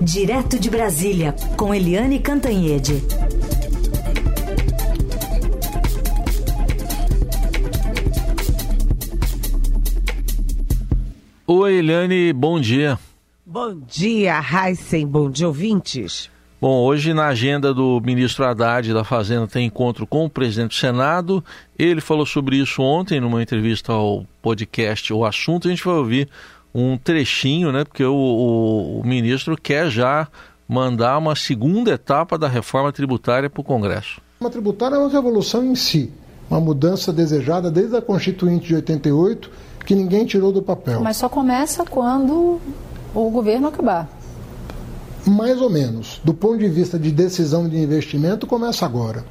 Direto de Brasília, com Eliane Cantanhede. Oi, Eliane, bom dia. Bom dia, Heisen, bom dia, ouvintes. Bom, hoje na agenda do ministro Haddad da Fazenda tem encontro com o presidente do Senado. Ele falou sobre isso ontem numa entrevista ao podcast O Assunto. A gente vai ouvir um trechinho, né? Porque o, o, o ministro quer já mandar uma segunda etapa da reforma tributária para o Congresso. A tributária é uma revolução em si, uma mudança desejada desde a Constituinte de 88, que ninguém tirou do papel. Mas só começa quando o governo acabar. Mais ou menos. Do ponto de vista de decisão de investimento, começa agora.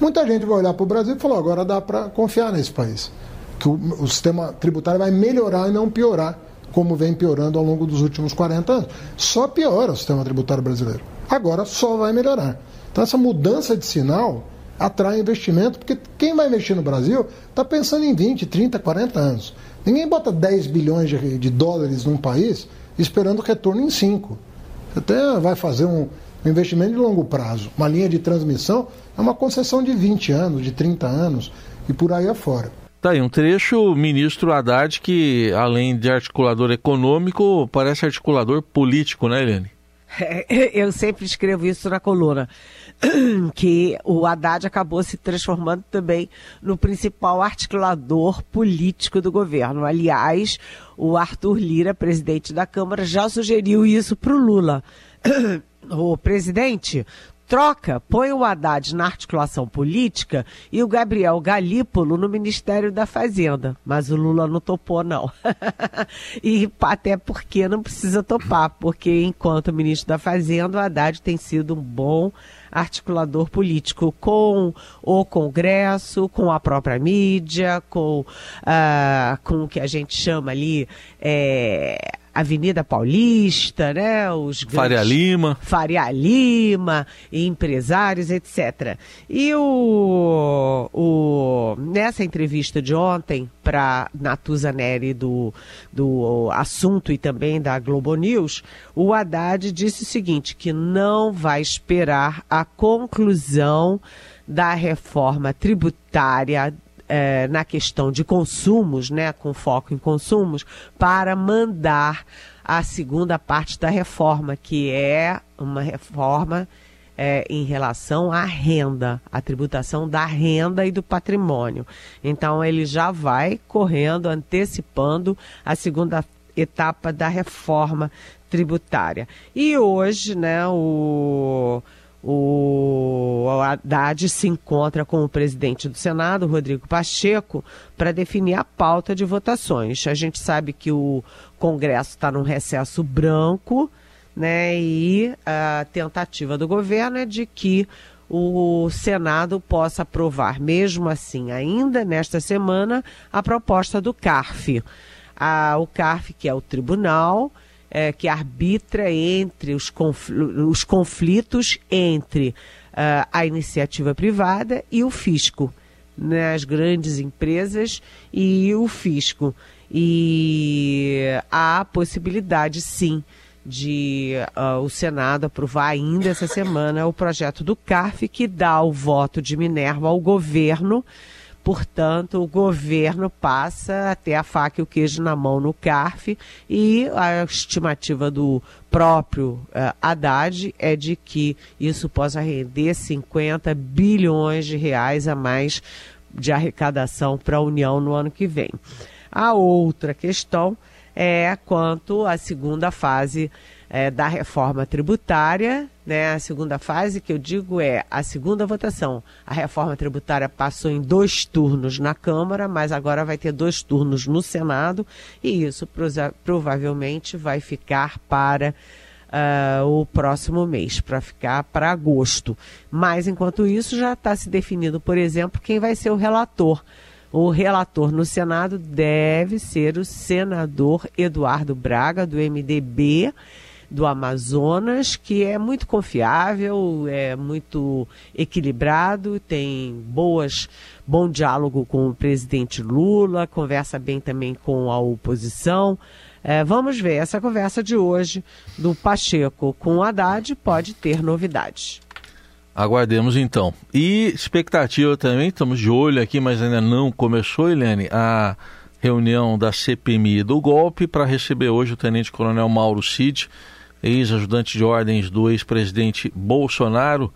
Muita gente vai olhar para o Brasil e falar: agora dá para confiar nesse país. Que o, o, sistema tributário vai melhorar e não piorar, como vem piorando ao longo dos últimos 40 anos. Só piora o sistema tributário brasileiro. Agora só vai melhorar. Então, essa mudança de sinal atrai investimento, porque quem vai investir no Brasil está pensando em 20, 30, 40 anos. Ninguém bota 10 bilhões de, de dólares num país esperando retorno em 5. Você até vai fazer um, um investimento de longo prazo. Uma linha de transmissão é uma concessão de 20 anos, de 30 anos e por aí afora. Tá aí um trecho, ministro Haddad, que além de articulador econômico, parece articulador político, né, Helene? Eu sempre escrevo isso na coluna, que o Haddad acabou se transformando também no principal articulador político do governo. Aliás, o Arthur Lira, presidente da Câmara, já sugeriu isso para o Lula. O presidente troca, põe o Haddad na articulação política e o Gabriel Galípolo no Ministério da Fazenda. Mas o Lula não topou, não. e até porque não precisa topar, porque enquanto ministro da Fazenda, o Haddad tem sido um bom articulador político com o Congresso, com a própria mídia, com, uh, com o que a gente chama ali. É, Avenida Paulista, né? Os Faria Lima. Faria Lima, empresários, etc. E o, o nessa entrevista de ontem para Natuza Neri do, do assunto e também da Globo News, o Haddad disse o seguinte, que não vai esperar a conclusão da reforma tributária é, na questão de consumos, né, com foco em consumos, para mandar a segunda parte da reforma, que é uma reforma é, em relação à renda, a tributação da renda e do patrimônio. Então ele já vai correndo, antecipando a segunda etapa da reforma tributária. E hoje, né, o o Haddad se encontra com o presidente do Senado, Rodrigo Pacheco, para definir a pauta de votações. A gente sabe que o Congresso está num recesso branco, né? E a tentativa do governo é de que o Senado possa aprovar, mesmo assim, ainda nesta semana, a proposta do CARF. A, o CARF, que é o tribunal é, que arbitra entre os, os conflitos entre uh, a iniciativa privada e o fisco, né, as grandes empresas e o fisco. E há possibilidade, sim, de uh, o Senado aprovar ainda essa semana o projeto do CARF, que dá o voto de Minerva ao governo Portanto, o governo passa até a faca e o queijo na mão no CARF e a estimativa do próprio uh, Haddad é de que isso possa render 50 bilhões de reais a mais de arrecadação para a União no ano que vem. A outra questão é quanto à segunda fase é, da reforma tributária, né? A segunda fase que eu digo é a segunda votação. A reforma tributária passou em dois turnos na Câmara, mas agora vai ter dois turnos no Senado e isso provavelmente vai ficar para Uh, o próximo mês, para ficar para agosto. Mas, enquanto isso, já está se definindo, por exemplo, quem vai ser o relator. O relator no Senado deve ser o senador Eduardo Braga, do MDB do Amazonas, que é muito confiável, é muito equilibrado, tem boas, bom diálogo com o presidente Lula, conversa bem também com a oposição. É, vamos ver, essa conversa de hoje do Pacheco com o Haddad pode ter novidades. Aguardemos então. E expectativa também, estamos de olho aqui, mas ainda não começou, Helene, a reunião da CPMI do golpe para receber hoje o Tenente Coronel Mauro Cid, ex-ajudante de ordens do ex-presidente Bolsonaro.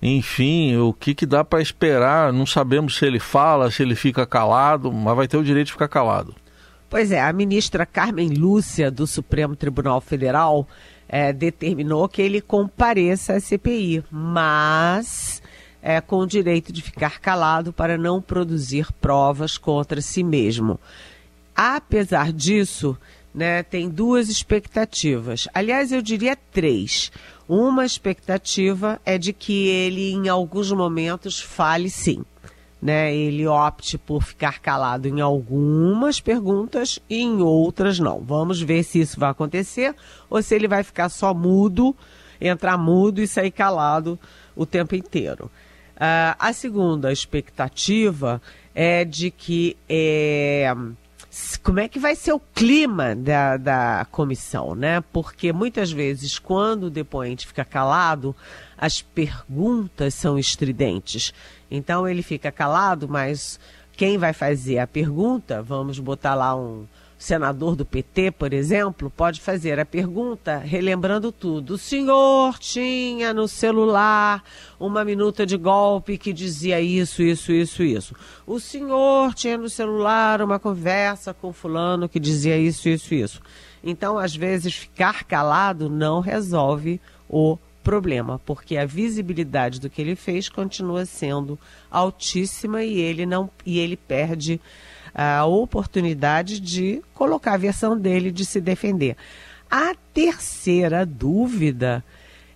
Enfim, o que, que dá para esperar? Não sabemos se ele fala, se ele fica calado, mas vai ter o direito de ficar calado. Pois é, a ministra Carmen Lúcia, do Supremo Tribunal Federal, é, determinou que ele compareça à CPI, mas é, com o direito de ficar calado para não produzir provas contra si mesmo. Apesar disso, né, tem duas expectativas. Aliás, eu diria três. Uma expectativa é de que ele, em alguns momentos, fale sim. Né, ele opte por ficar calado em algumas perguntas e em outras não. Vamos ver se isso vai acontecer ou se ele vai ficar só mudo, entrar mudo e sair calado o tempo inteiro. Uh, a segunda expectativa é de que é, como é que vai ser o clima da, da comissão, né? Porque muitas vezes, quando o depoente fica calado, as perguntas são estridentes. Então ele fica calado, mas quem vai fazer a pergunta, vamos botar lá um senador do PT, por exemplo, pode fazer a pergunta relembrando tudo. O senhor tinha no celular uma minuta de golpe que dizia isso, isso, isso, isso. O senhor tinha no celular uma conversa com fulano que dizia isso, isso, isso. Então, às vezes, ficar calado não resolve o problema, porque a visibilidade do que ele fez continua sendo altíssima e ele não e ele perde a oportunidade de colocar a versão dele de se defender. A terceira dúvida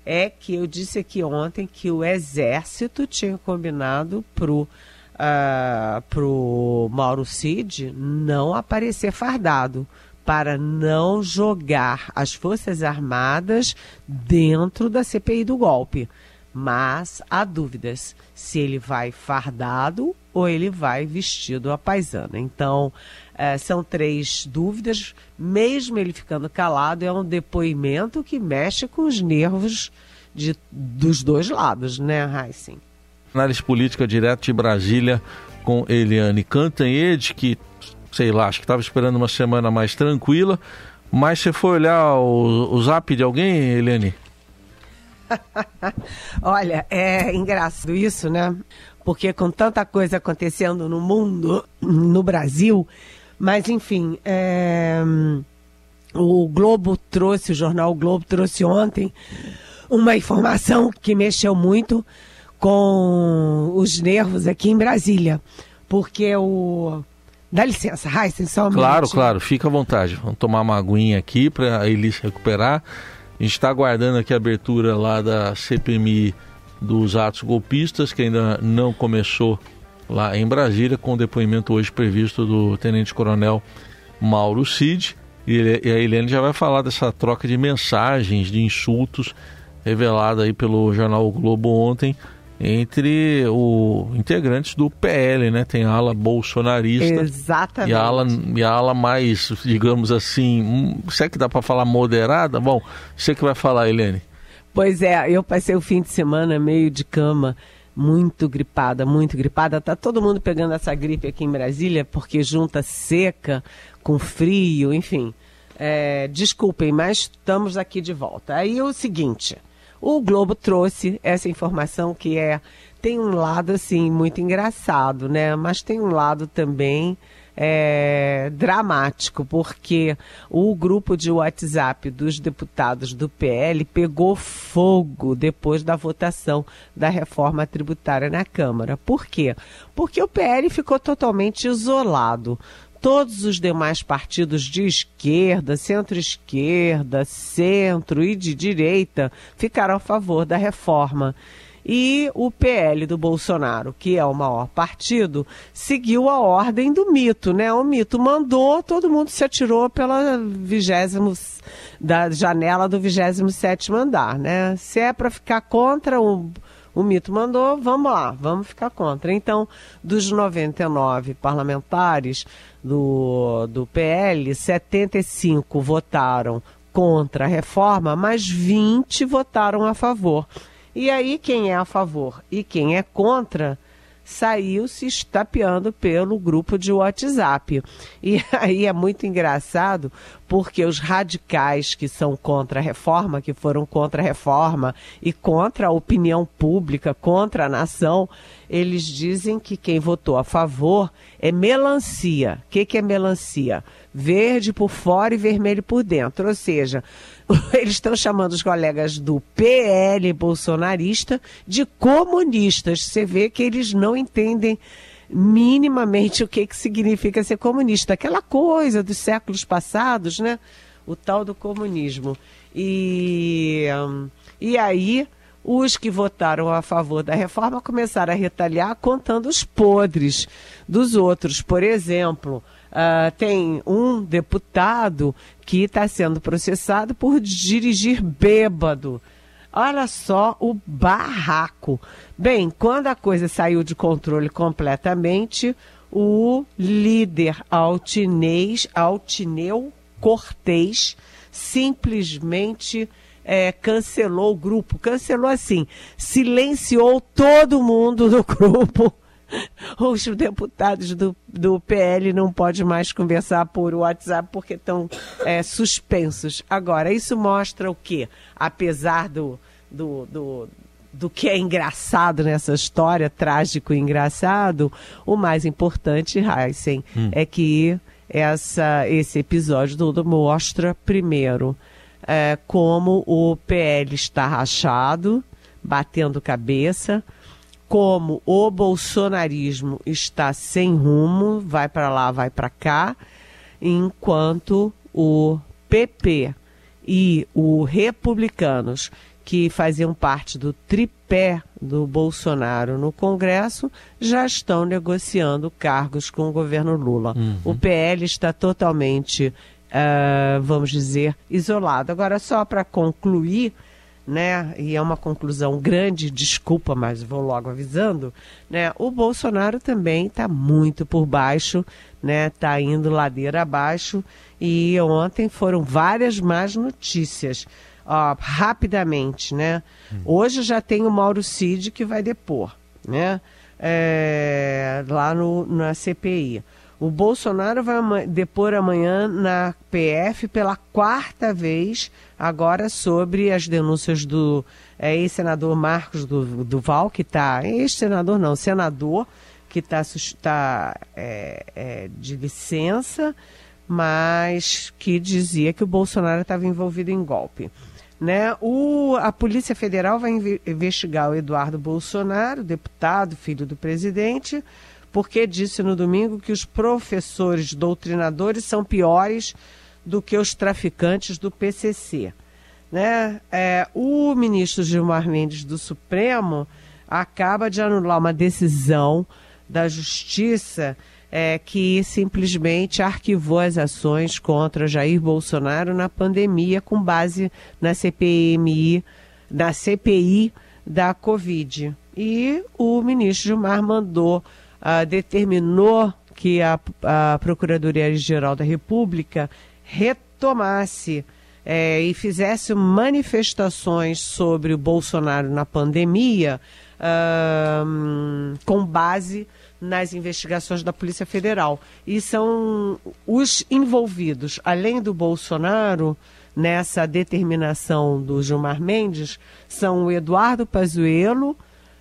é que eu disse aqui ontem que o Exército tinha combinado pro uh, pro Mauro Cid não aparecer fardado para não jogar as Forças Armadas dentro da CPI do golpe. Mas há dúvidas se ele vai fardado ou ele vai vestido à paisana. Então, é, são três dúvidas. Mesmo ele ficando calado, é um depoimento que mexe com os nervos de, dos dois lados, né, Heissing? Análise política direto de Brasília com Eliane Cantanhede, que, sei lá, acho que estava esperando uma semana mais tranquila. Mas você foi olhar o, o zap de alguém, Eliane? Olha, é engraçado isso, né? Porque com tanta coisa acontecendo no mundo, no Brasil, mas enfim, é... o Globo trouxe, o jornal o Globo trouxe ontem uma informação que mexeu muito com os nervos aqui em Brasília, porque o Dá licença, Raíssa, só um Claro, minutinho. claro, fica à vontade. Vamos tomar uma aguinha aqui para a Elis recuperar. A gente está aguardando aqui a abertura lá da CPMI dos atos golpistas, que ainda não começou lá em Brasília, com o depoimento hoje previsto do Tenente Coronel Mauro Cid. E, a Helene já vai falar dessa troca de mensagens, de insultos, revelada aí pelo jornal o Globo ontem, entre os integrantes do PL, né? Tem a ala bolsonarista Exatamente. E a ala, e a ala mais, digamos assim, hum, será que dá para falar moderada? Bom, você que vai falar, Helene. Pois é, eu passei o fim de semana meio de cama, muito gripada, muito gripada. Tá todo mundo pegando essa gripe aqui em Brasília, porque junta seca com frio, enfim. É, desculpem, mas estamos aqui de volta. Aí é o seguinte, o Globo trouxe essa informação que é tem um lado assim muito engraçado, né? Mas tem um lado também é, dramático, porque o grupo de WhatsApp dos deputados do PL pegou fogo depois da votação da reforma tributária na Câmara. Por quê? Porque o PL ficou totalmente isolado todos os demais partidos de esquerda, centro-esquerda, centro e de direita ficaram a favor da reforma. E o PL do Bolsonaro, que é o maior partido, seguiu a ordem do mito, né? O mito mandou, todo mundo se atirou pela vigésimo da janela do 27 andar, né? Se é para ficar contra o O mito mandou, vamos lá, vamos ficar contra. Então, dos 99 parlamentares do, do PL, 75 votaram contra a reforma, mas 20 votaram a favor. E aí, quem é a favor e quem é contra saiu se estapeando pelo grupo de WhatsApp. E aí é muito engraçado porque os radicais que são contra a reforma, que foram contra a reforma e contra a opinião pública, contra a nação, eles dizem que quem votou a favor é melancia. O que, que é melancia? Verde por fora e vermelho por dentro. Ou seja, eles estão chamando os colegas do PL bolsonarista de comunistas. Você vê que eles não entendem minimamente o que, que significa ser comunista. Aquela coisa dos séculos passados, né? O tal do comunismo. E, e aí, os que votaram a favor da reforma começaram a retaliar contando os podres dos outros. Por exemplo, Uh, tem um deputado que está sendo processado por dirigir bêbado. Olha só o barraco. Bem, quando a coisa saiu de controle completamente, o líder altinês, altineu Cortez simplesmente é, cancelou o grupo. Cancelou assim, silenciou todo mundo do grupo os deputados do, do PL não podem mais conversar por WhatsApp porque estão é, suspensos. Agora, isso mostra o quê? Apesar do, do, do, do que é engraçado nessa história, trágico e engraçado, o mais importante, Heisen, hum. é que essa, esse episódio todo mostra, primeiro, é, como o PL está rachado, batendo cabeça, como o bolsonarismo está sem rumo, vai para lá, vai para cá, enquanto o PP e os republicanos, que faziam parte do tripé do Bolsonaro no Congresso, já estão negociando cargos com o governo Lula. Uhum. O PL está totalmente, uh, vamos dizer, isolado. Agora, só para concluir né? E é uma conclusão grande, desculpa, mas vou logo avisando, né? O Bolsonaro também está muito por baixo, né? Está indo ladeira abaixo e ontem foram várias más notícias. Ó, rapidamente, né? Hum. Hoje já tem o Mauro Cid que vai depor, né? É, lá no, na CPI. O Bolsonaro vai depor amanhã na PF pela quarta vez, agora sobre as denúncias do é, ex-senador Marcos Duval, que está. Ex-senador não, senador, que está tá, é, é, de licença, mas que dizia que o Bolsonaro estava envolvido em golpe. Né? O, a Polícia Federal vai investigar o Eduardo Bolsonaro, deputado, filho do presidente porque disse no domingo que os professores doutrinadores são piores do que os traficantes do PCC. Né? É, o ministro Gilmar Mendes do Supremo acaba de anular uma decisão da Justiça é, que simplesmente arquivou as ações contra Jair Bolsonaro na pandemia com base na CPMI, na CPI da Covid. E o ministro Gilmar mandou uh, determinou que a, a Procuradoria-Geral da República retomasse é, e fizesse manifestações sobre o Bolsonaro na pandemia com base nas investigações da Polícia Federal. E são os envolvidos, além do Bolsonaro, nessa determinação do Gilmar Mendes, são o Eduardo Pazuello,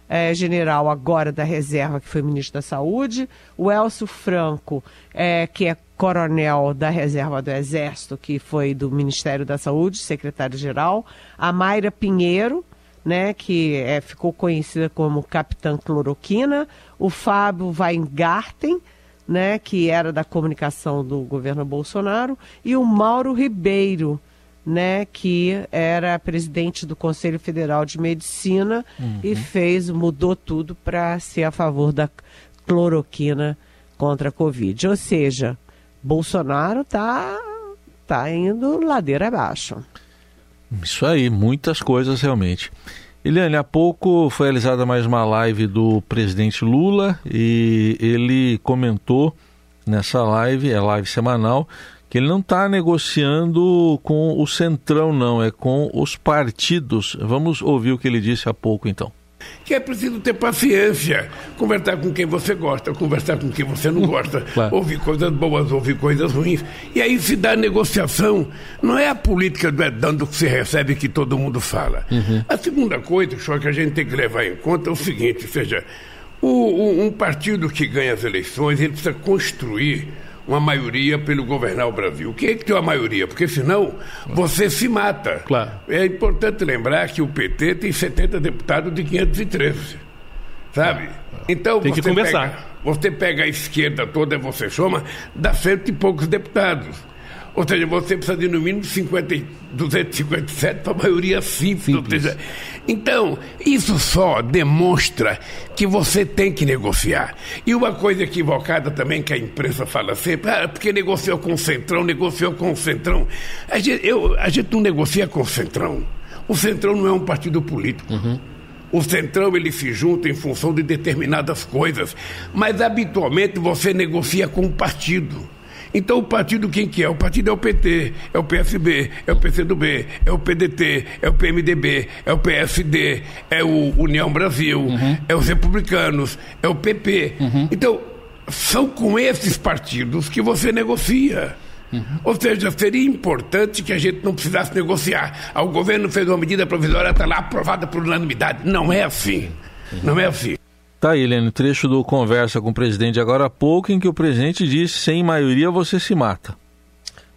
é, general agora da reserva, que foi ministro da Saúde, o Elcio Franco, é, que é coronel da reserva do Exército, que foi do Ministério da Saúde, secretário-geral, a Mayra Pinheiro, né, que é, ficou conhecida como Capitã Cloroquina, o Fábio Weingarten, né, que era da comunicação do governo Bolsonaro, e o Mauro Ribeiro, né, que era presidente do Conselho Federal de Medicina uhum. e fez, mudou tudo para ser a favor da cloroquina contra a Covid. Ou seja, Bolsonaro está tá indo ladeira abaixo. Isso aí, muitas coisas realmente. Eliane, há pouco foi realizada mais uma live do presidente Lula e ele comentou nessa live, é live semanal, que ele não está negociando com o Centrão, não, é com os partidos. Vamos ouvir o que ele disse há pouco, então que é preciso ter paciência, conversar com quem você gosta, conversar com quem você não gosta, claro. ouvir coisas boas, ouvir coisas ruins. E aí se dá negociação. Não é a política do é dando que se recebe que todo mundo fala. Uhum. A segunda coisa, só que a gente tem que levar em conta é o seguinte, seja, o, o, um partido que ganha as eleições, ele precisa construir uma maioria pelo governar o Brasil. O que é que tem uma maioria? Porque senão você se mata. Claro. É importante lembrar que o PT tem 70 deputados de 513. Sabe? Então tem que você conversar. Pega, você pega a esquerda toda, você soma, dá cento e poucos deputados. Ou seja, você precisa de no mínimo 50, 257 para a maioria simples. simples. Seja, então, isso só demonstra que você tem que negociar. E uma coisa equivocada também que a imprensa fala sempre, ah, porque negociou com o Centrão, negociou com o Centrão. A gente, eu, a gente não negocia com o Centrão. O Centrão não é um partido político. Uhum. O Centrão ele se junta em função de determinadas coisas, mas habitualmente você negocia com o partido. Então o partido quem que é? O partido é o PT, é o PSB, é o PCdoB, é o PDT, é o PMDB, é o PSD, é o União Brasil, uhum. é os republicanos, é o PP. Uhum. Então, são com esses partidos que você negocia. Uhum. Ou seja, seria importante que a gente não precisasse negociar. Ah, o governo fez uma medida provisória, está lá aprovada por unanimidade. Não é assim. Não é assim. Tá aí, Helene, trecho do Conversa com o presidente agora há pouco, em que o presidente disse: sem maioria você se mata.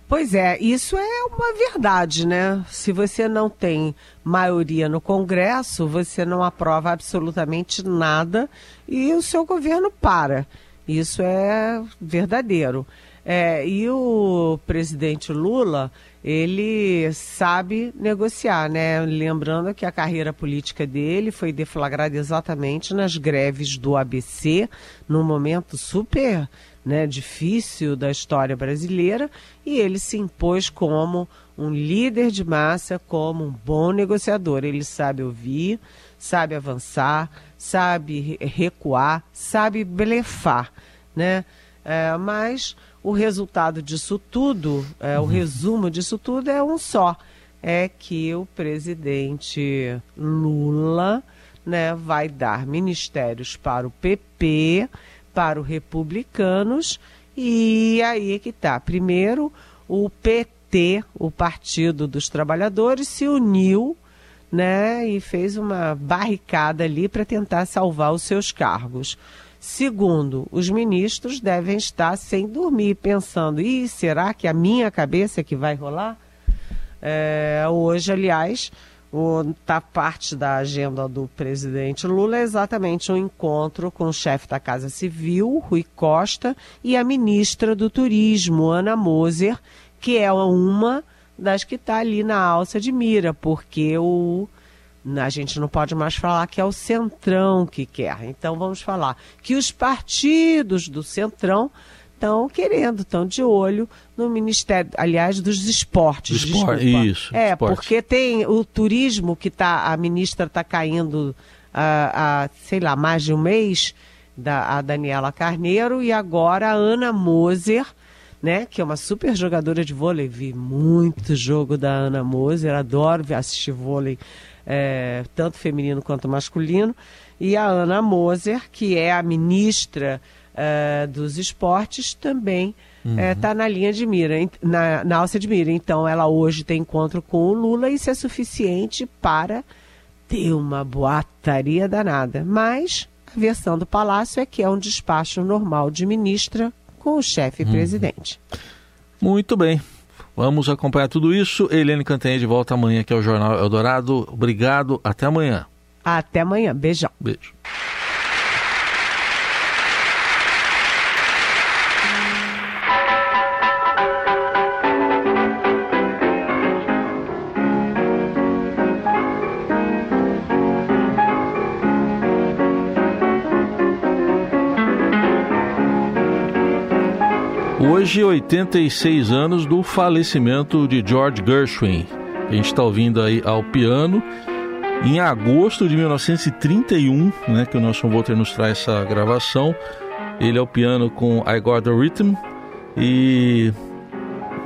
Pois é, isso é uma verdade, né? Se você não tem maioria no Congresso, você não aprova absolutamente nada e o seu governo para. Isso é verdadeiro. É, e o presidente Lula, ele sabe negociar, né? Lembrando que a carreira política dele foi deflagrada exatamente nas greves do ABC, num momento super né, difícil da história brasileira, e ele se impôs como um líder de massa, como um bom negociador. Ele sabe ouvir, sabe avançar, sabe recuar, sabe blefar, né? É, mas o resultado disso tudo, é, uhum. o resumo disso tudo é um só. É que o presidente Lula né, vai dar ministérios para o PP, para os republicanos, e aí é que está. Primeiro, o PT, o Partido dos Trabalhadores, se uniu né, e fez uma barricada ali para tentar salvar os seus cargos. Segundo, os ministros devem estar sem dormir, pensando: e será que a minha cabeça é que vai rolar? É, hoje, aliás, o, tá parte da agenda do presidente Lula é exatamente um encontro com o chefe da Casa Civil, Rui Costa, e a ministra do Turismo, Ana Moser, que é uma das que está ali na alça de mira, porque o a gente não pode mais falar que é o Centrão que quer. Então vamos falar que os partidos do Centrão estão querendo, estão de olho no Ministério, aliás, dos esportes. Esporte, isso. É, esporte. porque tem o turismo que tá, a ministra está caindo há, uh, uh, sei lá, mais de um mês, da, a Daniela Carneiro, e agora a Ana Moser, né, que é uma super jogadora de vôlei. Vi muito jogo da Ana Moser, adoro assistir vôlei é, tanto feminino quanto masculino, e a Ana Moser, que é a ministra é, dos esportes, também está uhum. é, tá na linha de mira, na, na alça de mira. Então, ela hoje tem encontro com o Lula, e isso é suficiente para ter uma boataria danada. Mas a versão do Palácio é que é um despacho normal de ministra com o chefe uhum. presidente. Muito bem. Vamos acompanhar tudo isso. Helene Cantanhede volta amanhã aqui ao Jornal Eldorado. Obrigado, até amanhã. Até amanhã. Beijão. Beijo. Hoje, 86 anos do falecimento de George Gershwin. A gente está ouvindo aí ao piano em agosto de 1931, né, que o Nelson Volter nos traz essa gravação. Ele é o piano com I Got the Rhythm e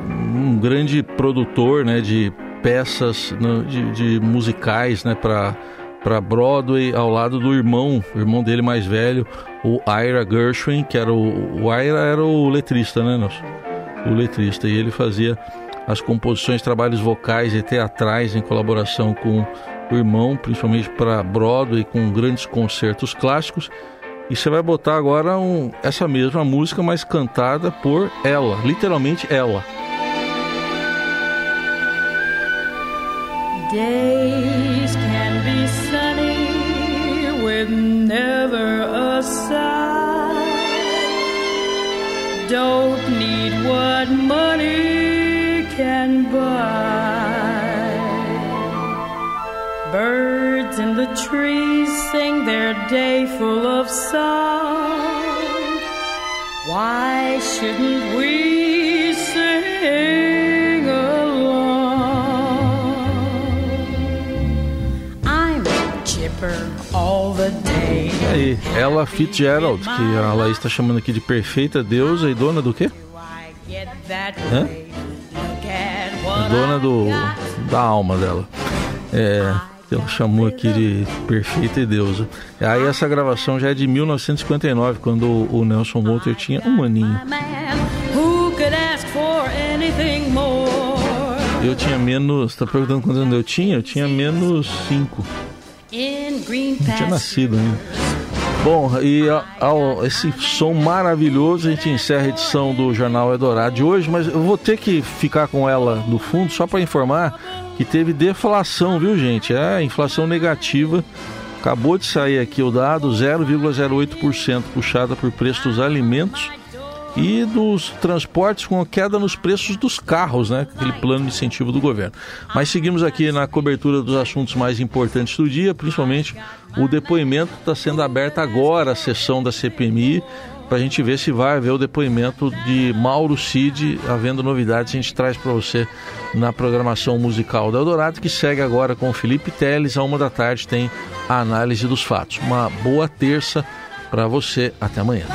um grande produtor, né, de peças de, de musicais, né, para Broadway ao lado do irmão, o irmão dele mais velho, o Ira Gershwin, que era o, o Ira era o letrista, né, Nelson? O letrista e ele fazia as composições, trabalhos vocais e teatrais em colaboração com o irmão, principalmente para Broadway, com grandes concertos clássicos. E você vai botar agora um, essa mesma música, mas cantada por ela, literalmente ela. Days can be sunny with never a. Don't need what money can buy. Birds in the trees sing their day full of song. Why shouldn't we sing chipper all the day. Aí, Ella Fitzgerald, que a Laís está chamando aqui de perfeita deusa e dona do quê? Hã? Dona do, da alma dela. É, ela chamou aqui de perfeita e deusa. Aí essa gravação já é de 1959, quando o Nelson Moulter tinha um aninho. Eu tinha menos. Tá perguntando quantos anos eu tinha? Eu tinha menos 5. Não tinha nascido ainda. Bom, e ao, esse som maravilhoso, a gente encerra a edição do Jornal Eldorado de hoje, mas eu vou ter que ficar com ela no fundo só para informar que teve deflação, viu gente? É inflação negativa. Acabou de sair aqui o dado, 0,08% puxada por preço dos alimentos e dos transportes com queda nos preços dos carros, né? Aquele plano de incentivo do governo. Mas seguimos aqui na cobertura dos assuntos mais importantes do dia, principalmente o depoimento está sendo aberto agora, a sessão da CPMI, para a gente ver se vai haver o depoimento de Mauro Cid, havendo novidades, a gente traz para você na programação musical da Eldorado, que segue agora com Felipe Teles, a uma da tarde tem a análise dos fatos. Uma boa terça para você, até amanhã.